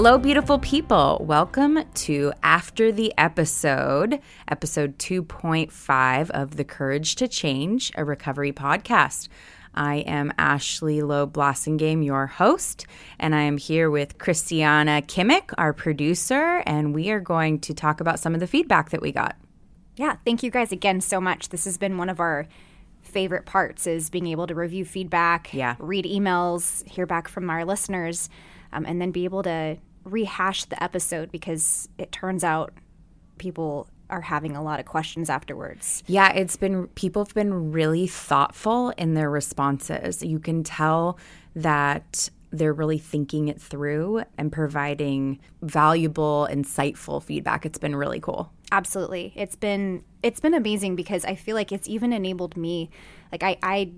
Hello, beautiful people. Welcome to After the Episode, episode 2.5 of The Courage to Change, a recovery podcast. I am Ashley Loeb Blassingame, your host, and I am here with Christiana Kimmick, our producer, and we are going to talk about some of the feedback that we got. Yeah, thank you guys again so much. This has been one of our favorite parts is being able to review feedback, Yeah. read emails, hear back from our listeners, um, and then be able to rehash the episode because it turns out people are having a lot of questions afterwards. Yeah, it's been, people have been really thoughtful in their responses. You can tell that they're really thinking it through and providing valuable, insightful feedback. It's been really cool. Absolutely. It's been it's been amazing because I feel like it's even enabled me like I I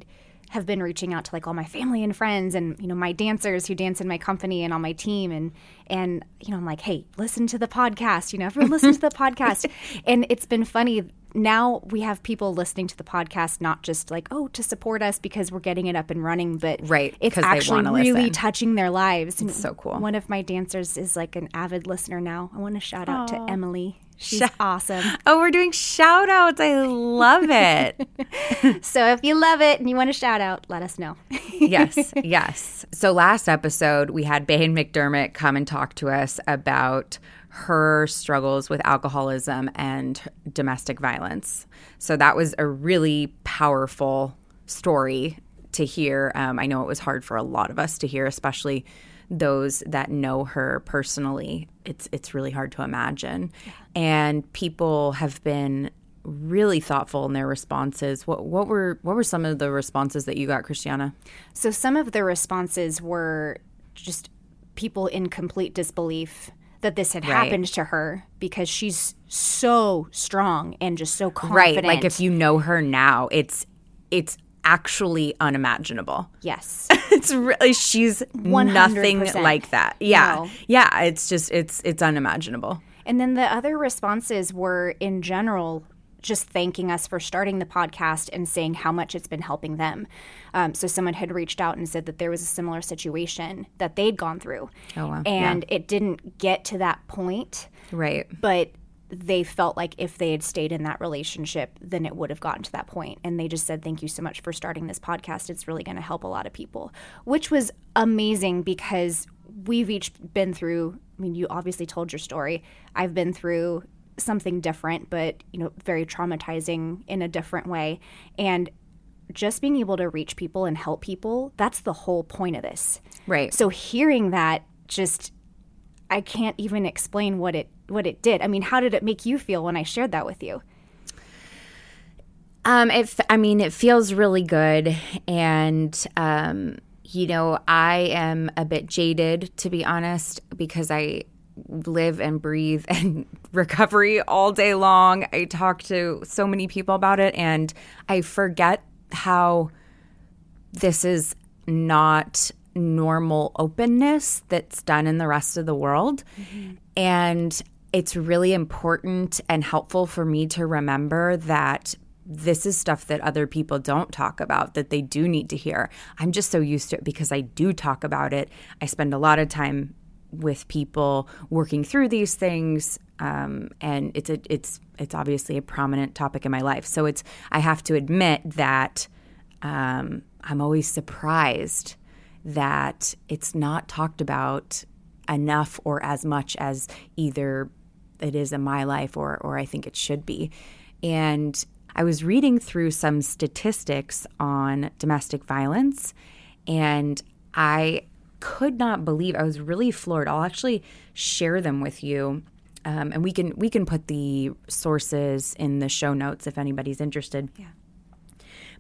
have been reaching out to like all my family and friends and you know my dancers who dance in my company and on my team and and you know I'm like, "Hey, listen to the podcast." You know, everyone listen to the podcast. And it's been funny now we have people listening to the podcast not just like oh to support us because we're getting it up and running but Right, it's actually really listen. touching their lives it's so cool. one of my dancers is like an avid listener now i want to shout out to emily she's Shout- awesome Oh, we're doing shout outs. I love it. So if you love it and you want a shout out, let us know. yes, yes. So last episode, we had Bahan McDermott come and talk to us about her struggles with alcoholism and domestic violence. So that was a really powerful story to hear. Um, I know it was hard for a lot of us to hear, especially those that know her personally. It's it's really hard to imagine, and people have been really thoughtful in their responses. What what were what were some of the responses that you got, Christiana? So some of the responses were just people in complete disbelief that this had Right. happened to her because she's so strong and just so confident. Right, like if you know her now, it's it's actually unimaginable. yes, It's really she's nothing 100%. nothing like that. Yeah, No. yeah. It's just it's it's unimaginable. And then the other responses were in general just thanking us for starting the podcast and saying how much it's been helping them. Um, so someone had reached out and said that there was a similar situation that they'd gone through. Oh, wow. And it didn't get to that point, Right. but they felt like if they had stayed in that relationship, then it would have gotten to that point. And they just said, Thank you so much for starting this podcast. It's really going to help a lot of people, which was amazing because we've each been through. I mean, you obviously told your story. I've been through something different, but, you know, very traumatizing in a different way. And just being able to reach people and help people, that's the whole point of this. Right. So hearing that just I can't even explain what it what it did. I mean, how did it make you feel when I shared that with you? Um, it, I mean, it feels really good, and um, you know, I am a bit jaded to be honest because I live and breathe and recovery all day long. I talk to so many people about it, and I forget how this is not normal openness that's done in the rest of the world. And it's really important and helpful for me to remember that this is stuff that other people don't talk about that they do need to hear. I'm just so used to it because I do talk about it. I spend a lot of time with people working through these things um, and it's a, it's it's obviously a prominent topic in my life. So it's I have to admit that um, I'm always surprised that it's not talked about enough or as much as either it is in my life or or I think it should be. And I was reading through some statistics on domestic violence and I could not believe I was really floored. I'll actually share them with you. Um, and we can we can put the sources in the show notes if anybody's interested. Yeah.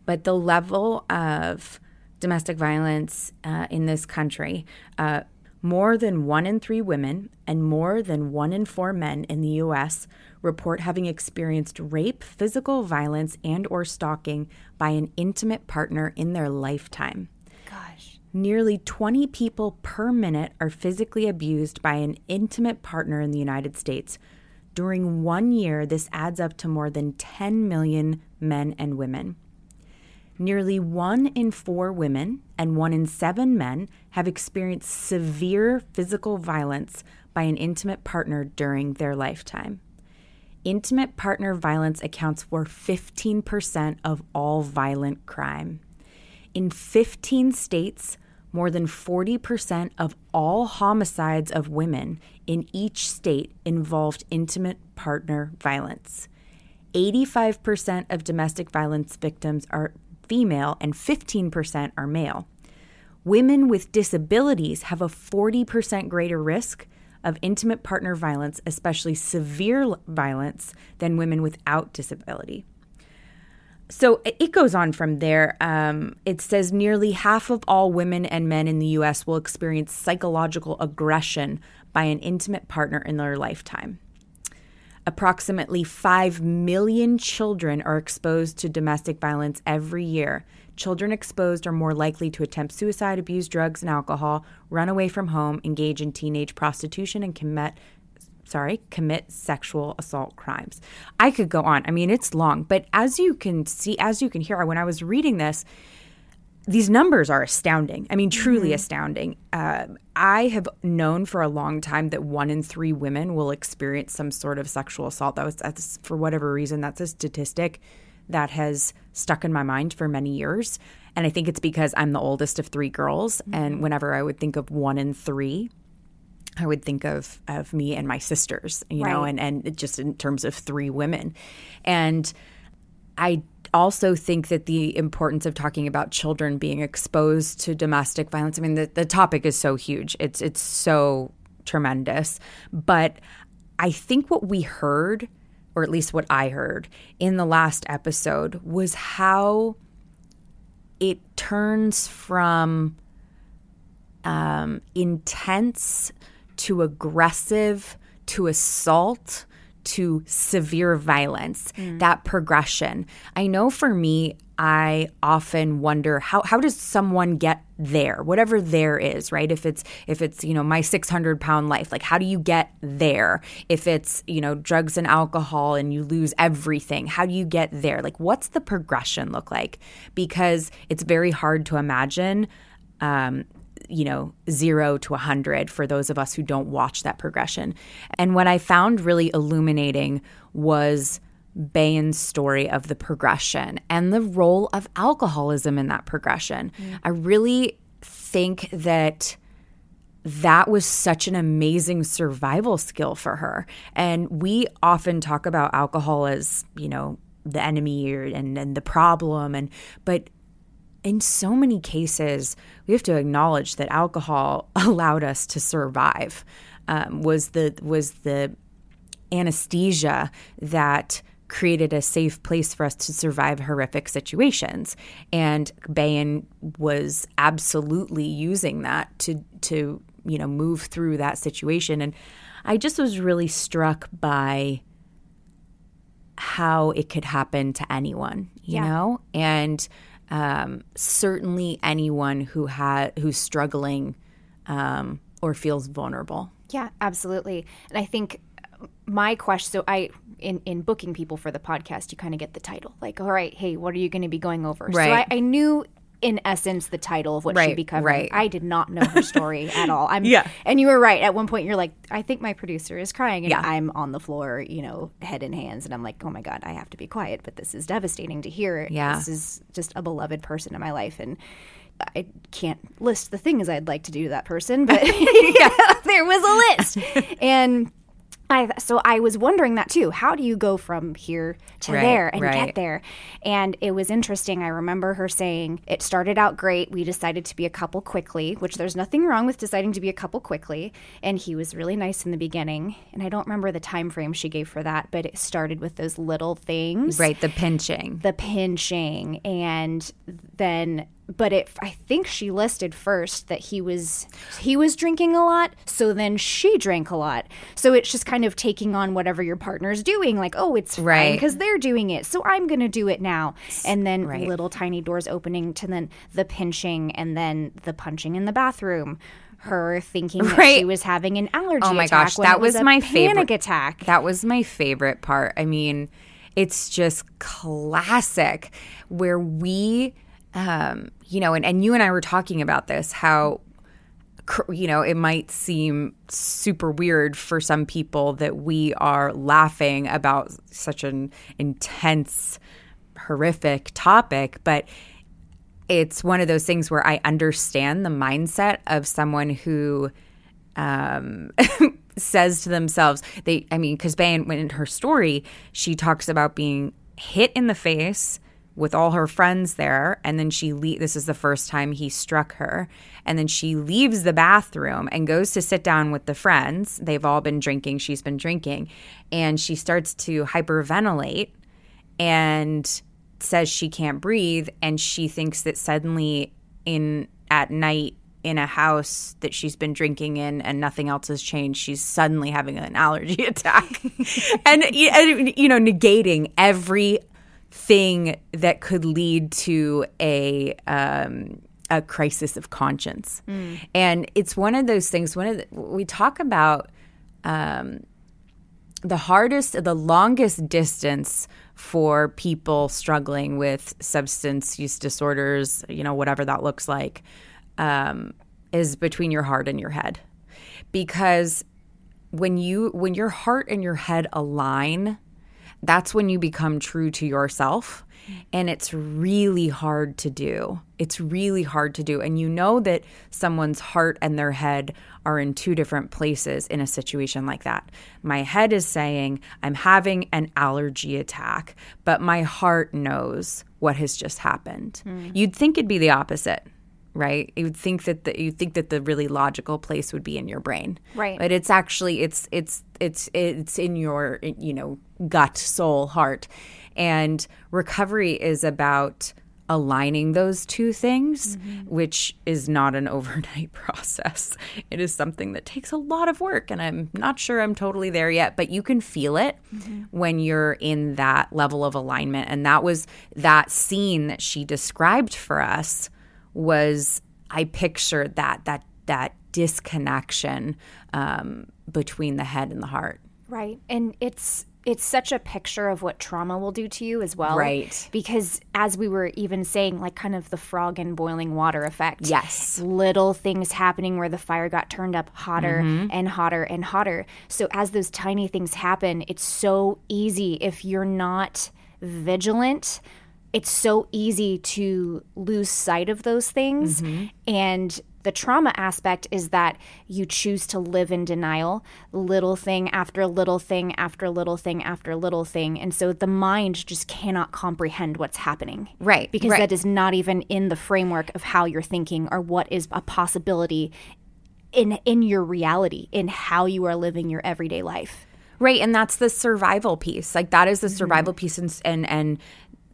But the level of domestic violence uh, in this country, uh, more than one in three women and more than one in four men in the U.S. report having experienced rape, physical violence, and or stalking by an intimate partner in their lifetime. Gosh. Nearly 20 people per minute are physically abused by an intimate partner in the United States. During one year, this adds up to more than 10 million men and women. Nearly one in four women and one in seven men have experienced severe physical violence by an intimate partner during their lifetime. Intimate partner violence accounts for 15% of all violent crime. In 15 states, more than 40% of all homicides of women in each state involved intimate partner violence. 85% of domestic violence victims are female and 15% are male. Women with disabilities have a 40% greater risk of intimate partner violence, especially severe violence, than women without disability. So it goes on from there. Um, it says nearly half of all women and men in the US will experience psychological aggression by an intimate partner in their lifetime. Approximately 5 million children are exposed to domestic violence every year. Children exposed are more likely to attempt suicide, abuse drugs and alcohol, run away from home, engage in teenage prostitution, and commit sorry, commit sexual assault crimes. I could go on. I mean, it's long, but as you can see, as you can hear, when I was reading this, these numbers are astounding. I mean, truly mm-hmm. astounding. Uh, I have known for a long time that one in three women will experience some sort of sexual assault. That was that's, for whatever reason that's a statistic that has stuck in my mind for many years. And I think it's because I'm the oldest of three girls, mm-hmm. and whenever I would think of one in three, I would think of of me and my sisters, you right. know, and and just in terms of three women, and I also think that the importance of talking about children being exposed to domestic violence. I mean, the, the topic is so huge. It's it's so tremendous. But I think what we heard, or at least what I heard in the last episode, was how it turns from um, intense to aggressive to assault to severe violence, mm. that progression. I know for me, I often wonder how how does someone get there, whatever there is, right? If it's if it's you know my six hundred pound life, like how do you get there? If it's you know drugs and alcohol and you lose everything, how do you get there? Like what's the progression look like? Because it's very hard to imagine um, you know, zero to 100 for those of us who don't watch that progression. And what I found really illuminating was Bahan's story of the progression and the role of alcoholism in that progression. Mm. I really think that that was such an amazing survival skill for her. And we often talk about alcohol as, you know, the enemy or, and, and the problem and but in so many cases, we have to acknowledge that alcohol allowed us to survive. Um, was the was the anesthesia that created a safe place for us to survive horrific situations. And Bahan was absolutely using that to to you know move through that situation. And I just was really struck by how it could happen to anyone, you yeah. know, and um, certainly anyone who had who's struggling um, or feels vulnerable. Yeah, absolutely. And I think my question so i in in booking people for the podcast you kind of get the title like all right hey what are you going to be going over right. so I, I, knew in essence the title of what right, she'd be covering. Right. I did not know her story at all. I'm yeah. and you were right. At one point you're like, I think my producer is crying and yeah. I'm on the floor, you know, head in hands and I'm like, Oh my God, I have to be quiet, but this is devastating to hear. Yeah. This is just a beloved person in my life and I can't list the things I'd like to do to that person, but there was a list. And I, so I was wondering that too. How do you go from here to right, there and right. get there? And it was interesting. I remember her saying it started out great. We decided to be a couple quickly, which there's nothing wrong with deciding to be a couple quickly. And he was really nice in the beginning. And I don't remember the time frame she gave for that, but it started with those little things. Right, the pinching. The pinching. And then but it I think she listed first that he was he was drinking a lot, so then she drank a lot. So it's just kind of taking on whatever your partner's doing, like, oh, it's right because they're doing it, so I'm gonna do it now. And then right. little tiny doors opening to then the pinching and then the punching in the bathroom her thinking that right. she was having an allergy. Oh my gosh, that was, was my favorite attack. That was my favorite part. I mean, it's just classic where we um, you know, and, and you and I were talking about this, how, you know, it might seem super weird for some people that we are laughing about such an intense, horrific topic, but it's one of those things where I understand the mindset of someone who um, says to themselves, they, I mean, because Bahan, in her story, she talks about being hit in the face with all her friends there and then she le- this is the first time he struck her and then she leaves the bathroom and goes to sit down with the friends. They've all been drinking she's been drinking and she starts to hyperventilate and says she can't breathe and she thinks that suddenly in at night in a house that she's been drinking in and nothing else has changed she's suddenly having an allergy attack. And, and you know negating every thing that could lead to a um, a crisis of conscience. Mm. And it's one of those things. One of the, we talk about um, the hardest, the longest distance for people struggling with substance use disorders. You know, whatever that looks like, um, is between your heart and your head, because when you when your heart and your head align that's when you become true to yourself. And it's really hard to do. It's really hard to do. And you know that someone's heart and their head are in two different places in a situation like that. My head is saying, I'm having an allergy attack, but my heart knows what has just happened. Mm. You'd think it'd be the opposite right? You would think that the, you think that the really logical place would be in your brain. Right. But it's actually it's it's it's it's in your you know gut soul heart. And recovery is about aligning those two things mm-hmm. which is not an overnight process. It is something that takes a lot of work and i'm not sure i'm totally there yet but you can feel it mm-hmm. when you're in that level of alignment. And that was that scene that she described for us was I pictured that that that disconnection um, between the head and the heart. Right, and it's it's such a picture of what trauma will do to you as well. Right. Because as we were even saying, like kind of the frog in boiling water effect. Yes. Little things happening where the fire got turned up hotter mm-hmm. and hotter and hotter. So as those tiny things happen, it's so easy if you're not vigilant it's so easy to lose sight of those things. Mm-hmm. And the trauma aspect is that you choose to live in denial, little thing after little thing after little thing after little thing. And so the mind just cannot comprehend what's happening. Right. Because right. that is not even in the framework of how you're thinking or what is a possibility in in your reality, in how you are living your everyday life. Right, and that's the survival piece. Like that is the survival mm-hmm. piece, and and and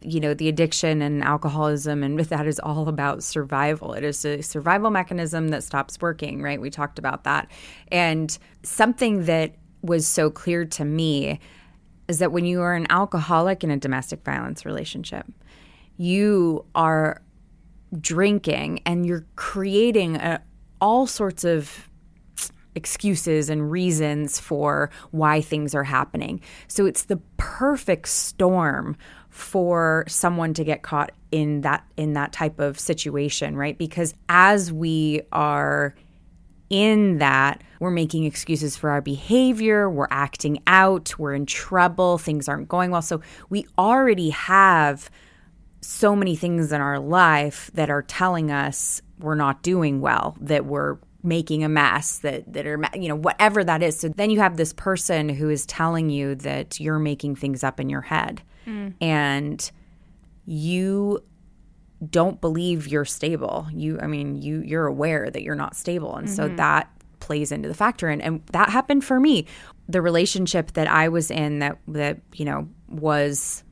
you know the addiction and alcoholism and with that is all about survival. It is a survival mechanism that stops working right? We talked about that. And something that was so clear to me is that when you are an alcoholic in a domestic violence relationship you are drinking and you're creating a, all sorts of excuses and reasons for why things are happening. So it's the perfect storm for someone to get caught in that in that type of situation, right? Because as we are in that, we're making excuses for our behavior, we're acting out, we're in trouble, things aren't going well. So we already have so many things in our life that are telling us we're not doing well, that we're making a mess that that are you know whatever that is so then you have this person who is telling you that you're making things up in your head mm. and you don't believe you're stable. You, I mean, you you're aware that you're not stable, and mm-hmm. so that plays into the factor. And and that happened for me. The relationship that I was in that that you know was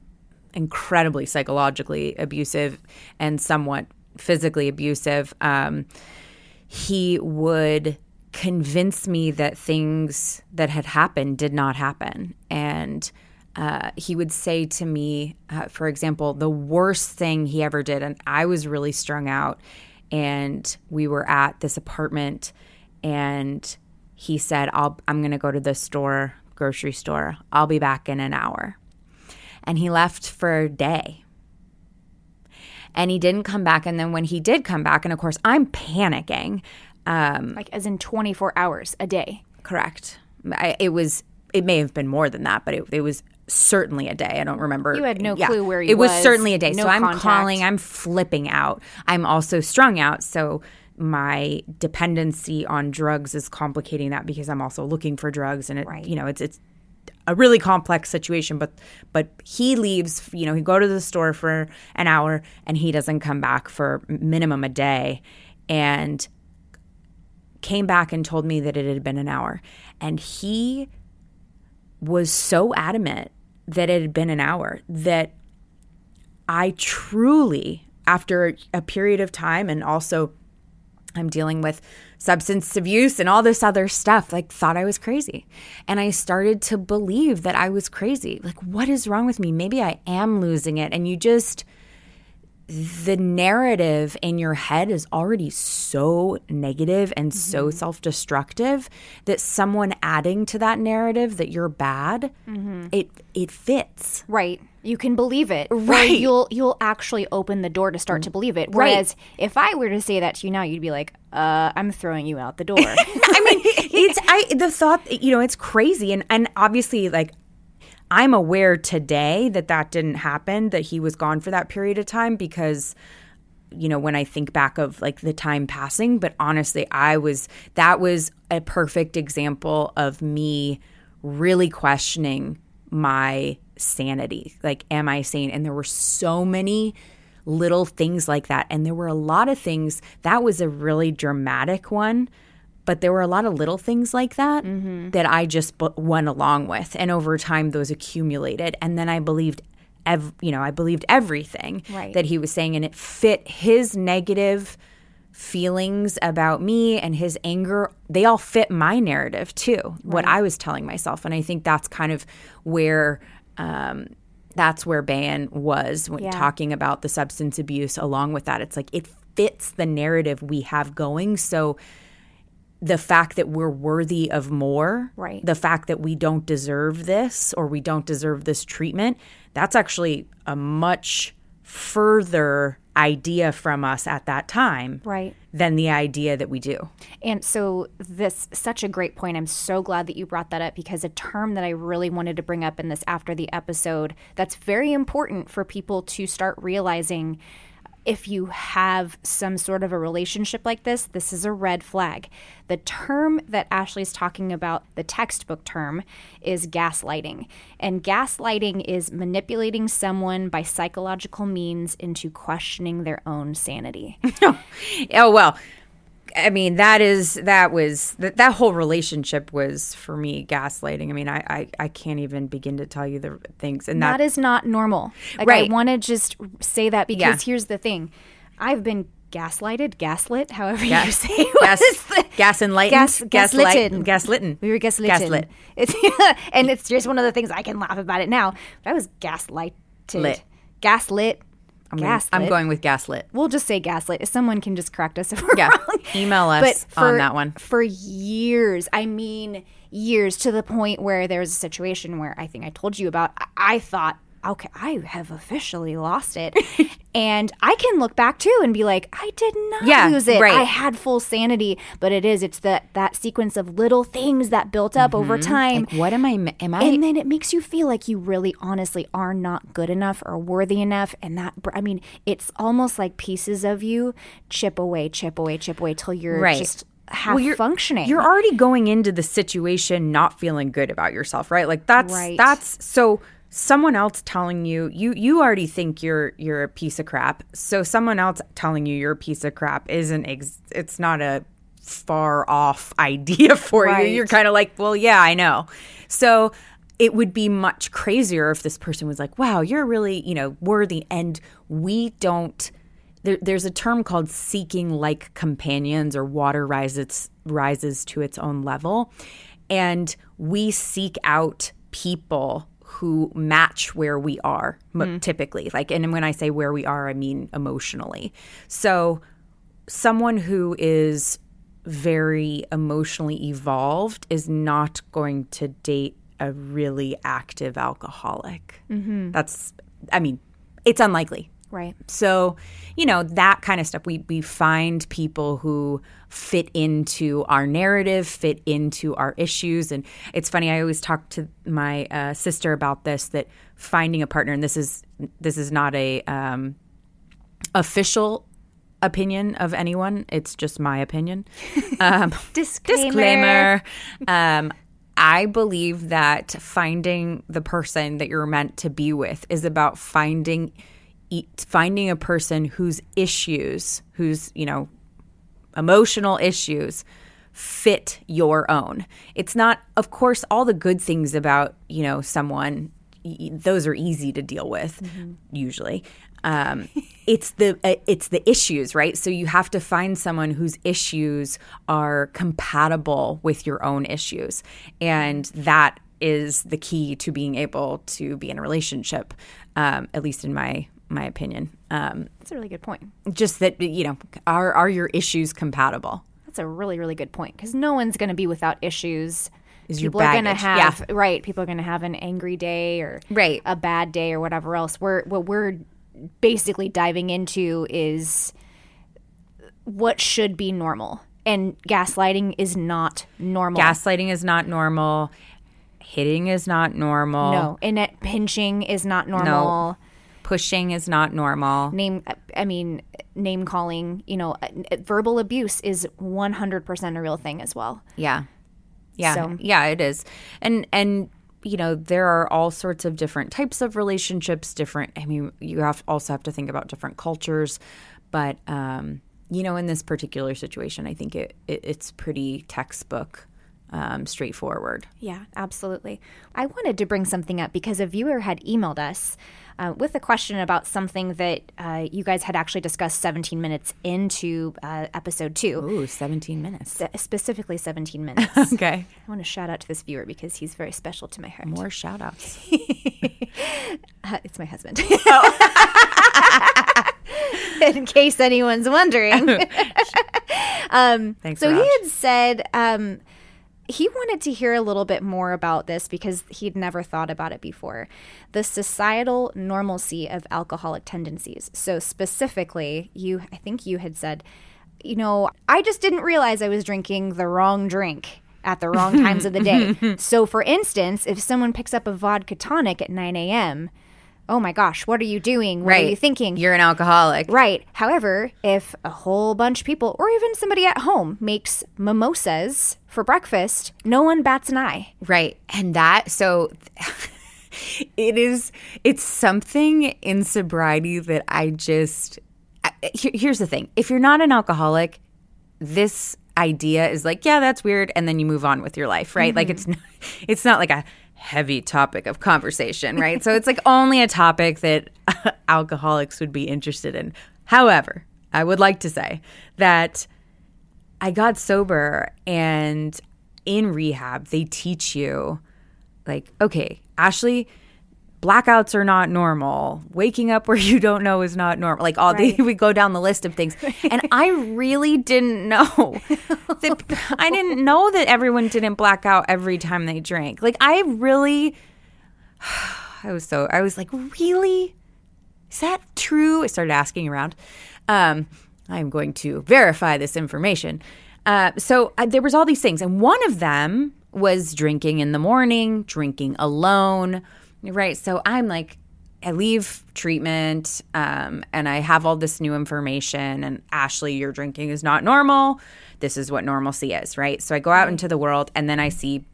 incredibly psychologically abusive and somewhat physically abusive. Um, he would convince me that things that had happened did not happen, and uh, he would say to me, uh, for example, the worst thing he ever did, and I was really strung out, and we were at this apartment, and he said, I'll, I'm going to go to the store, grocery store. I'll be back in an hour. And he left for a day. and he didn't come back. And then when he did come back, and of course, I'm panicking. Um, Like as in 24 hours a day. correct. I, it was. It may have been more than that, but it, it was certainly a day. I don't remember. You had no Yeah. clue where he It was was, certainly a day. no so I'm contact. calling. I'm flipping out. I'm also strung out. So my dependency on drugs is complicating that because I'm also looking for drugs, and it, Right. you know, it's it's a really complex situation. But but he leaves. You know, he go to the store for an hour, and he doesn't come back for minimum a day, and came back and told me that it had been an hour, and he was so adamant that it had been an hour that I truly, after a period of time, and also I'm dealing with substance abuse and all this other stuff, like thought I was crazy. And I started to believe that I was crazy. Like, what is wrong with me? Maybe I am losing it. And you just, the narrative in your head is already so negative and so mm-hmm. self destructive that someone adding to that narrative that you're bad, mm-hmm. it it fits. Right. You can believe it. Right. you'll you'll actually open the door to start to mm. believe it. Right. Whereas if I were to say that to you now, you'd be like, uh, I'm throwing you out the door. I mean, it's I the thought you know it's crazy and and obviously like I'm aware today that that didn't happen that he was gone for that period of time because you know when I think back of like the time passing but honestly I was that was a perfect example of me really questioning my sanity. Like am I sane? And there were so many little things like that. And there were a lot of things that was a really dramatic one but there were a lot of little things like that that I just bu- went along with, and over time those accumulated, and then I believed, ev- you know, I believed everything Right. that he was saying, and it fit his negative feelings about me and his anger. They all fit my narrative too, what I was telling myself, and I think that's kind of where. Um, that's where Bahan was when Yeah. talking about the substance abuse. Along with that, it's like it fits the narrative we have going. So the fact that we're worthy of more, Right. The fact that we don't deserve this or we don't deserve this treatment, that's actually a much further idea from us at that time right. than the idea that we do. And so this such a great point. I'm so glad that you brought that up because a term that I really wanted to bring up in this after the episode that's very important for people to start realizing if you have some sort of a relationship like this, this is a red flag. The term that Ashley's talking about, the textbook term, is gaslighting. And gaslighting is manipulating someone by psychological means into questioning their own sanity. Oh well, I mean that is that was that that whole relationship was for me gaslighting. I mean I I, I can't even begin to tell you the things and that, that is not normal. Like Right. I want to just say that because Yeah. here's the thing. I've been gaslighted, gaslit, however you gas say gas what is the- gas enlightened Gas- gaslitten. gaslitten We were gaslit. Gaslit. It's and it's just one of the things I can laugh about it now. But I was gaslighted. Lit. Gaslit. I'm, gonna- I'm going with gaslit. We'll just say gaslit. If someone can just correct us if we're Yeah. wrong. Email us But for, on that one. For years, I mean years, to the point where there was a situation where I think I told you about. I, I thought, okay, I have officially lost it, and I can look back too and be like, I did not Yeah, lose it. right. I had full sanity, but it is. It's that that sequence of little things that built up over mm-hmm. time. What am I? Am I? And then it makes you feel like you really honestly are not good enough or worthy enough. And that, I mean, it's almost like pieces of you chip away, chip away, chip away till you're Right. just half Well, you're, functioning. You're already going into the situation not feeling good about yourself, right? Like that's Right. that's so someone else telling you you you already think you're you're a piece of crap. So someone else telling you you're a piece of crap isn't ex- it's not a far off idea for Right. you. You're kind of like, "Well, yeah, I know." So it would be much crazier if this person was like, "Wow, you're really, you know, worthy." And we don't there, there's a term called seeking like companions or water rises rises to its own level and we seek out people who match where we are mo- typically like and when i say where we are i mean emotionally so someone who is very emotionally evolved is not going to date a really active alcoholic mm-hmm. that's i mean it's unlikely Right. So, you know, that kind of stuff. We we find people who fit into our narrative, fit into our issues. And it's funny, I always talk to my uh, sister about this that finding a partner, and this is this is not a um, official opinion of anyone. It's just my opinion. Um, Disclaimer. disclaimer. Um, I believe that finding the person that you're meant to be with is about finding finding a person whose issues, whose you know emotional issues fit your own. It's not, of course, all the good things about you know someone. y- Those are easy to deal with, usually. Um, it's the uh, it's the issues, right? So you have to find someone whose issues are compatible with your own issues, and that is the key to being able to be in a relationship. Um, at least in my my opinion. Um, That's a really good point. just that you know are are your issues compatible That's a really, really good point because no one's going to be without issues. Is your people are going to have right. People are going to have an angry day or Right. a bad day or whatever else. We're what we're basically diving into is what should be normal, and gaslighting is not normal. gaslighting is not normal hitting is not normal no, and pinching is not normal. Pushing is not normal. Name, I mean, name calling. You know, verbal abuse is one hundred percent a real thing as well. yeah. Yeah. So- yeah it is. And and you know there are all sorts of different types of relationships different i mean you have also have to think about different cultures. But um you know in this particular situation i think it, it it's pretty textbook um, straightforward Yeah, absolutely. I wanted to bring something up because a viewer had emailed us uh, with a question about something that uh, you guys had actually discussed 17 minutes into uh, episode two, ooh 17 minutes S- specifically 17 minutes. okay I want to shout out to this viewer because he's very special to my heart. more shout outs Uh, it's my husband. In case anyone's wondering. thanks So he had said um, he wanted to hear a little bit more about this because he'd never thought about it before. The societal normalcy of alcoholic tendencies. So specifically, you I think you had said, you know, I just didn't realize I was drinking the wrong drink at the wrong times of the day. So for instance, if someone picks up a vodka tonic at 9 a.m., oh my gosh, what are you doing? What are you thinking? You're an alcoholic. Right. However, if a whole bunch of people, or even somebody at home, makes mimosas for breakfast, no one bats an eye. Right. And that, so it is, it's something in sobriety that I just, I, here- here's the thing if you're not an alcoholic, this idea is like, yeah, that's weird. And then you move on with your life, right? Like mm-hmm. it's not, it's not like a heavy topic of conversation, right? so it's like only a topic that alcoholics would be interested in. However, I would like to say that I got sober and in rehab, they teach you like, okay, Ashley, blackouts are not normal. Waking up where you don't know is not normal. Like all Right. they we go down the list of things. And I really didn't know that I didn't know that everyone didn't black out every time they drank. Like I really I was so I was like, really? Is that true? I started asking around. Um, I'm going to verify this information. Uh, so uh, there was all these things, and one of them was drinking in the morning, drinking alone, right? So I'm like, I leave treatment, um, and I have all this new information. And Ashley, your drinking is not normal. This is what normalcy is, right? So I go out into the world, and then I see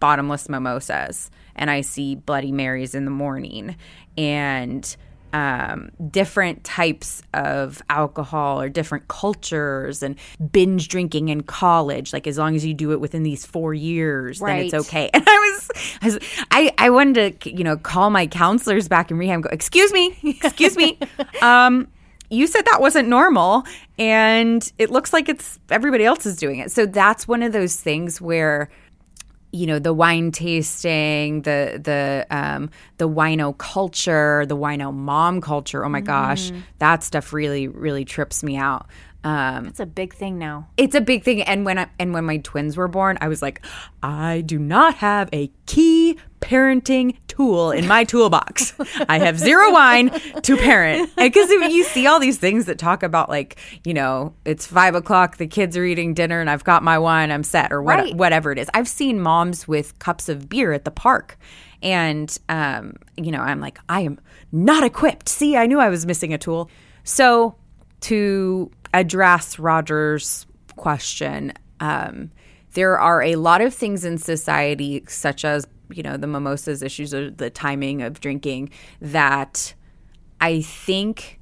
bottomless mimosas and I see Bloody Marys in the morning and um, different types of alcohol or different cultures and binge drinking in college. Like as long as you do it within these four years, then it's okay. And I was, I, was, I, I wanted to, you know, call my counselors back in rehab and go, excuse me, excuse me. Um, you said that wasn't normal and it looks like it's everybody else is doing it. So that's one of those things where you know the wine tasting the the um the wino culture the wino mom culture. Oh my gosh that stuff really really trips me out. Um It's a big thing now. it's a big thing. And when I, and when my twins were born i was like i do not have a key parenting tool in my toolbox. I have zero wine to parent. Because you see all these things that talk about, like, you know, it's five o'clock, the kids are eating dinner, and I've got my wine, I'm set, or what, Right. whatever it is. I've seen moms with cups of beer at the park. And, um, you know, I'm like, I am not equipped. See, I knew I was missing a tool. So, to address Roger's question, um, there are a lot of things in society, such as you know the mimosas issues or the timing of drinking, that I think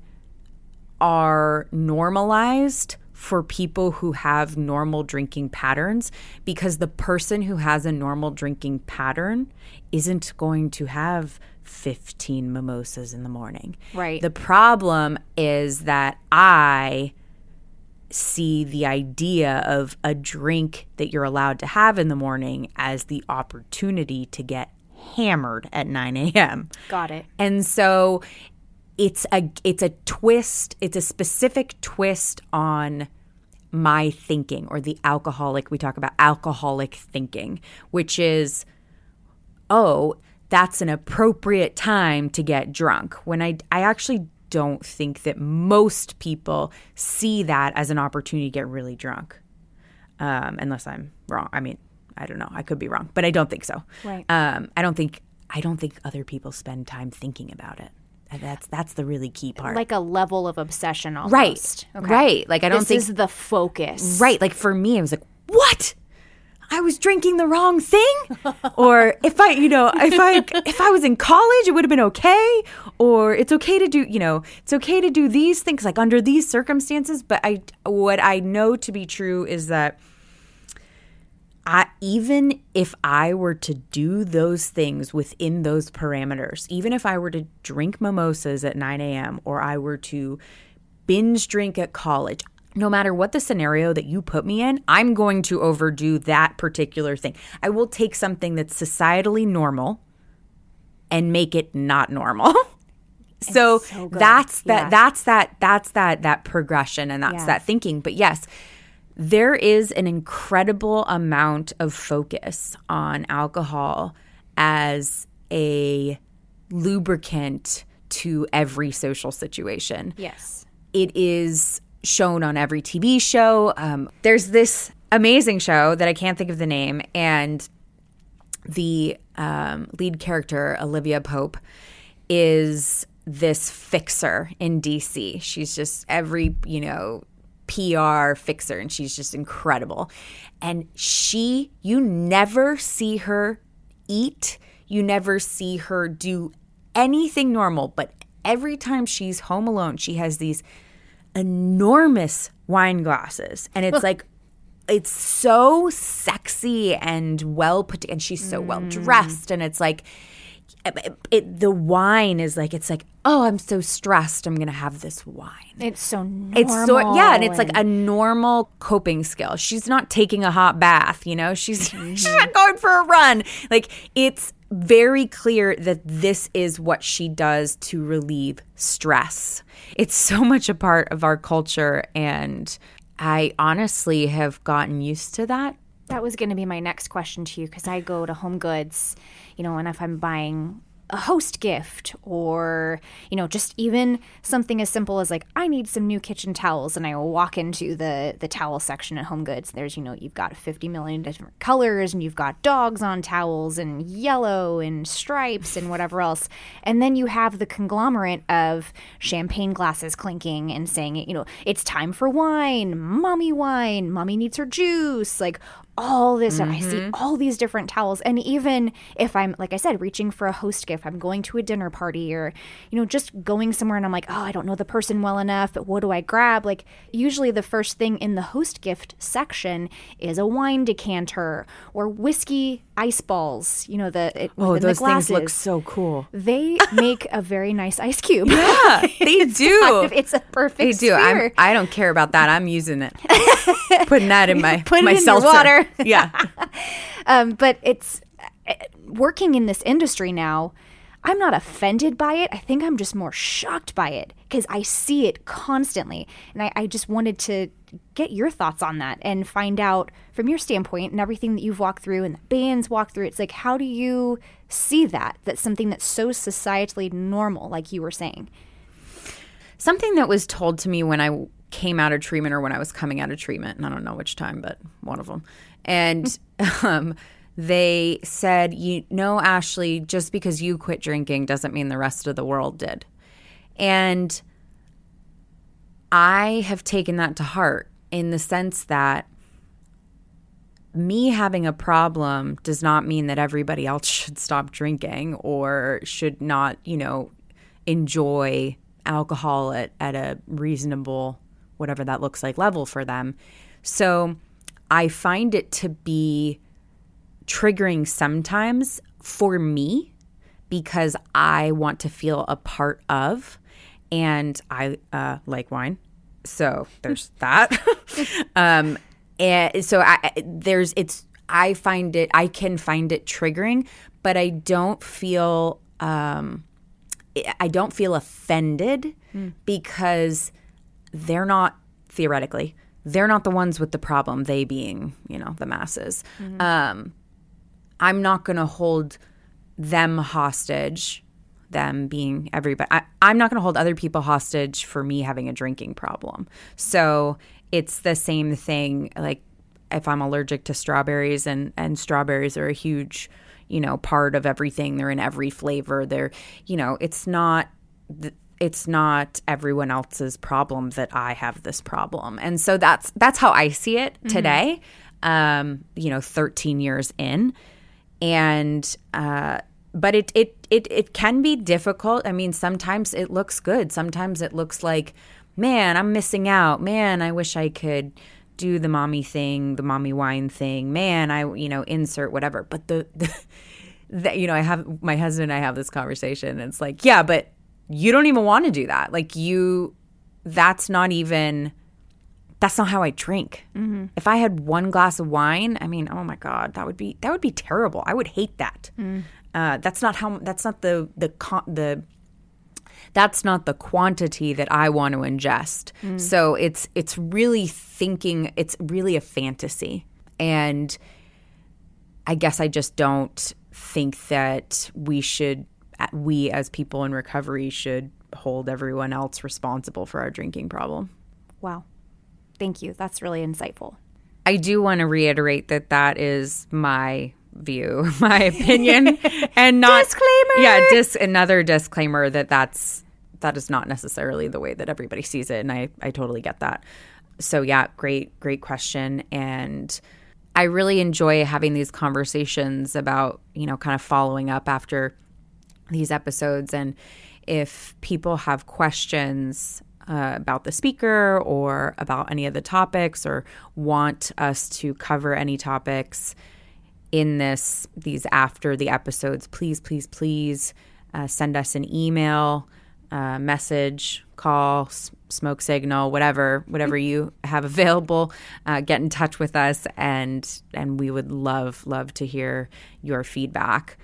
are normalized for people who have normal drinking patterns because the person who has a normal drinking pattern isn't going to have 15 mimosas in the morning. Right. The problem is that I see the idea of a drink that you're allowed to have in the morning as the opportunity to get hammered at 9 a.m. Got it. And so it's a it's a twist, it's a specific twist on my thinking or the alcoholic we talk about alcoholic thinking, which is oh, that's an appropriate time to get drunk. When I I actually don't think that most people see that as an opportunity to get really drunk. Um, unless I'm wrong. I mean, I don't know. I could be wrong, but I don't think so. Right. Um, I don't think I don't think other people spend time thinking about it. That's that's the really key part. Like a level of obsession almost. right. Okay. Right. Like I don't This think is the focus. Right. Like for me, I was like, what? I was drinking the wrong thing? or if I, you know, if I if I was in college, it would have been okay. Or it's okay to do, you know, it's okay to do these things like under these circumstances. But I what I know to be true is that I even if I were to do those things within those parameters, even if I were to drink mimosas at 9 a.m. or I were to binge drink at college, no matter what the scenario that you put me in, I'm going to overdo that particular thing. I will take something that's societally normal and make it not normal. so so that's that Yeah. that's that that's that that progression and that's that thinking. But yes, there is an incredible amount of focus on alcohol as a lubricant to every social situation Yes. it is shown on every TV show. Um, there's this amazing show that I can't think of the name, and the um, lead character, Olivia Pope, is this fixer in DC. She's just every, you know, PR fixer, and she's just incredible. And she, you never see her eat, you never see her do anything normal, but every time she's home alone, she has these enormous wine glasses. And it's like it's so sexy and well put and she's so well mm. dressed. And it's like it, it- the wine is like it's like oh i'm so stressed i'm gonna have this wine. It's so normal. it's so yeah and it's like a normal coping skill. She's not taking a hot bath you know? She's she's not mm-hmm. going for a run. Like it's very clear that this is what she does to relieve stress. It's so much a part of our culture and i honestly have gotten used to that. That was going to be my next question to you because I go to Home Goods, you know, and if I'm buying a host gift or, you know, just even something as simple as like I need some new kitchen towels and I walk into the the towel section at Home Goods. There's, you know, you've got 50 million different colors and you've got dogs on towels and yellow and stripes and whatever else. And then you have the conglomerate of champagne glasses clinking and saying, you know, it's time for wine, mommy wine, mommy needs her juice, like all this I see mm-hmm. all these different towels. And even if I'm like I said reaching for a host gift I'm going to a dinner party or you know just going somewhere and I'm like oh I don't know the person well enough. But what do I grab? Like usually the first thing in the host gift section is a wine decanter or whiskey ice balls you know the it, oh those the glasses. things look so cool they make a very nice ice cube yeah they do kind of- it's a perfect they do I'm, i don't care about that i'm using it putting that in my Put it my in your seltzer. water. yeah um, but it's uh, working in this industry now. I'm not offended by it. I think I'm just more shocked by it because I see it constantly. And I, I, just wanted to get your thoughts on that and find out from your standpoint and everything that you've walked through and the bands walked through. It's like, how do you see that? That's something that's so societally normal, like you were saying. Something that was told to me when I came out of treatment or when I was coming out of treatment, and I don't know which time, but one of them. And um, they said, you know, Ashley, just because you quit drinking doesn't mean the rest of the world did. And I have taken that to heart in the sense that me having a problem does not mean that everybody else should stop drinking or should not, you know, enjoy alcohol at, at a reasonable, whatever that looks like, level for them. So I find it to be triggering sometimes for me because I want to feel a part of, and I uh, like wine. So there's that. um, and so I, there's it's I find it I can find it triggering, but I don't feel um, I don't feel offended mm. because they're not theoretically they're not the ones with the problem. They being you know the masses. Mm-hmm. Um, I'm not going to hold them hostage, them being everybody. I, I'm not going to hold other people hostage for me having a drinking problem. So it's the same thing. Like if I'm allergic to strawberries, and and strawberries are a huge, you know, part of everything. They're in every flavor. They're, you know, it's not. it's not everyone else's problem that I have this problem. And so that's that's how I see it mm-hmm. today. Mm-hmm. Um, you know, 13 years in and uh, but it, it it it can be difficult. I mean, sometimes it looks good. Sometimes it looks like, man, I'm missing out. Man, I wish I could do the mommy thing, the mommy wine thing. Man, I you know insert whatever. But the, the that you know, I have my husband and I have this conversation, and it's like, yeah, but you don't even want to do that. Like you, that's not even that's not how I drink. Mm-hmm. If I had one glass of wine, I mean, oh my god, that would be that would be terrible. I would hate that. Mm. Uh, that's not how. That's not the the the. That's not the quantity that I want to ingest. Mm. So it's it's really thinking. It's really a fantasy, and I guess I just don't think that we should. We as people in recovery should hold everyone else responsible for our drinking problem. Wow. Thank you. That's really insightful. I do want to reiterate that that is my view, my opinion, and not disclaimer. Yeah, dis- another disclaimer that that's that is not necessarily the way that everybody sees it, and I I totally get that. So yeah, great great question, and I really enjoy having these conversations about you know kind of following up after these episodes, and if people have questions uh, about the speaker or about any of the topics or want us to cover any topics in this these after the episodes please please please uh, send us an email uh, message call s- smoke signal whatever whatever you have available. Uh, get in touch with us and and we would love love to hear your feedback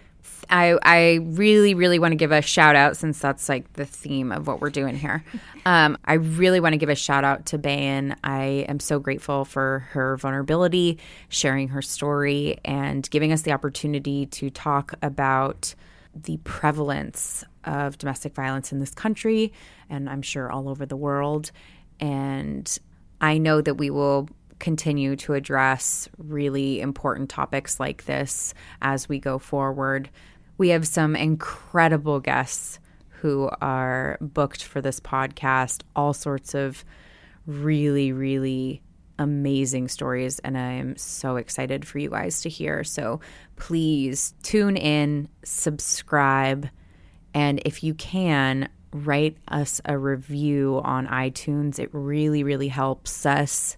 I, I really, really want to give a shout out since that's like the theme of what we're doing here. Um, I really want to give a shout out to Bahan. I am so grateful for her vulnerability, sharing her story, and giving us the opportunity to talk about the prevalence of domestic violence in this country and I'm sure all over the world. And I know that we will continue to address really important topics like this as we go forward. We have some incredible guests who are booked for this podcast, all sorts of really, really amazing stories. And I'm so excited for you guys to hear. So please tune in, subscribe, and if you can, write us a review on iTunes. It really, really helps us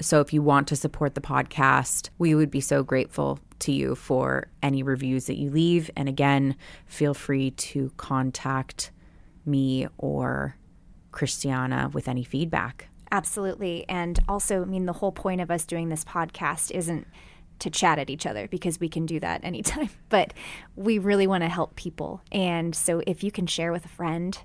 so if you want to support the podcast, we would be so grateful to you for any reviews that you leave. And again, feel free to contact me or Christiana with any feedback. Absolutely. And also, I mean, the whole point of us doing this podcast isn't to chat at each other because we can do that anytime. But we really want to help people. And so if you can share with a friend,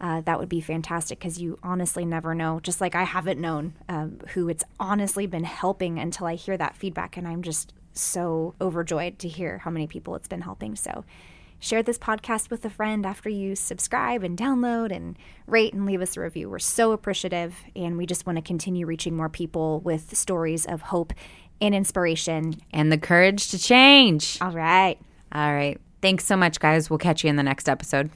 uh, that would be fantastic because you honestly never know. Just like I haven't known um, who it's honestly been helping until I hear that feedback. And I'm just so overjoyed to hear how many people it's been helping. So share this podcast with a friend after you subscribe and download and rate and leave us a review. We're so appreciative and we just want to continue reaching more people with stories of hope and inspiration and the courage to change. All right. All right. Thanks so much, guys. We'll catch you in the next episode.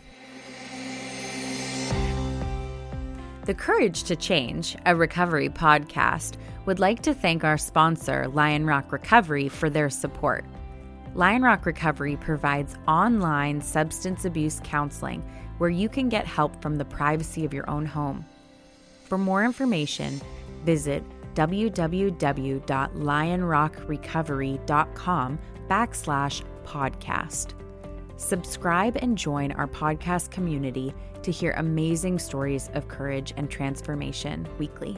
The Courage to Change, a recovery podcast, would like to thank our sponsor, Lionrock Recovery, for their support. Lionrock Recovery provides online substance abuse counseling where you can get help from the privacy of your own home. For more information, visit www.lionrockrecovery.com backslash podcast. Subscribe and join our podcast community to hear amazing stories of courage and transformation weekly.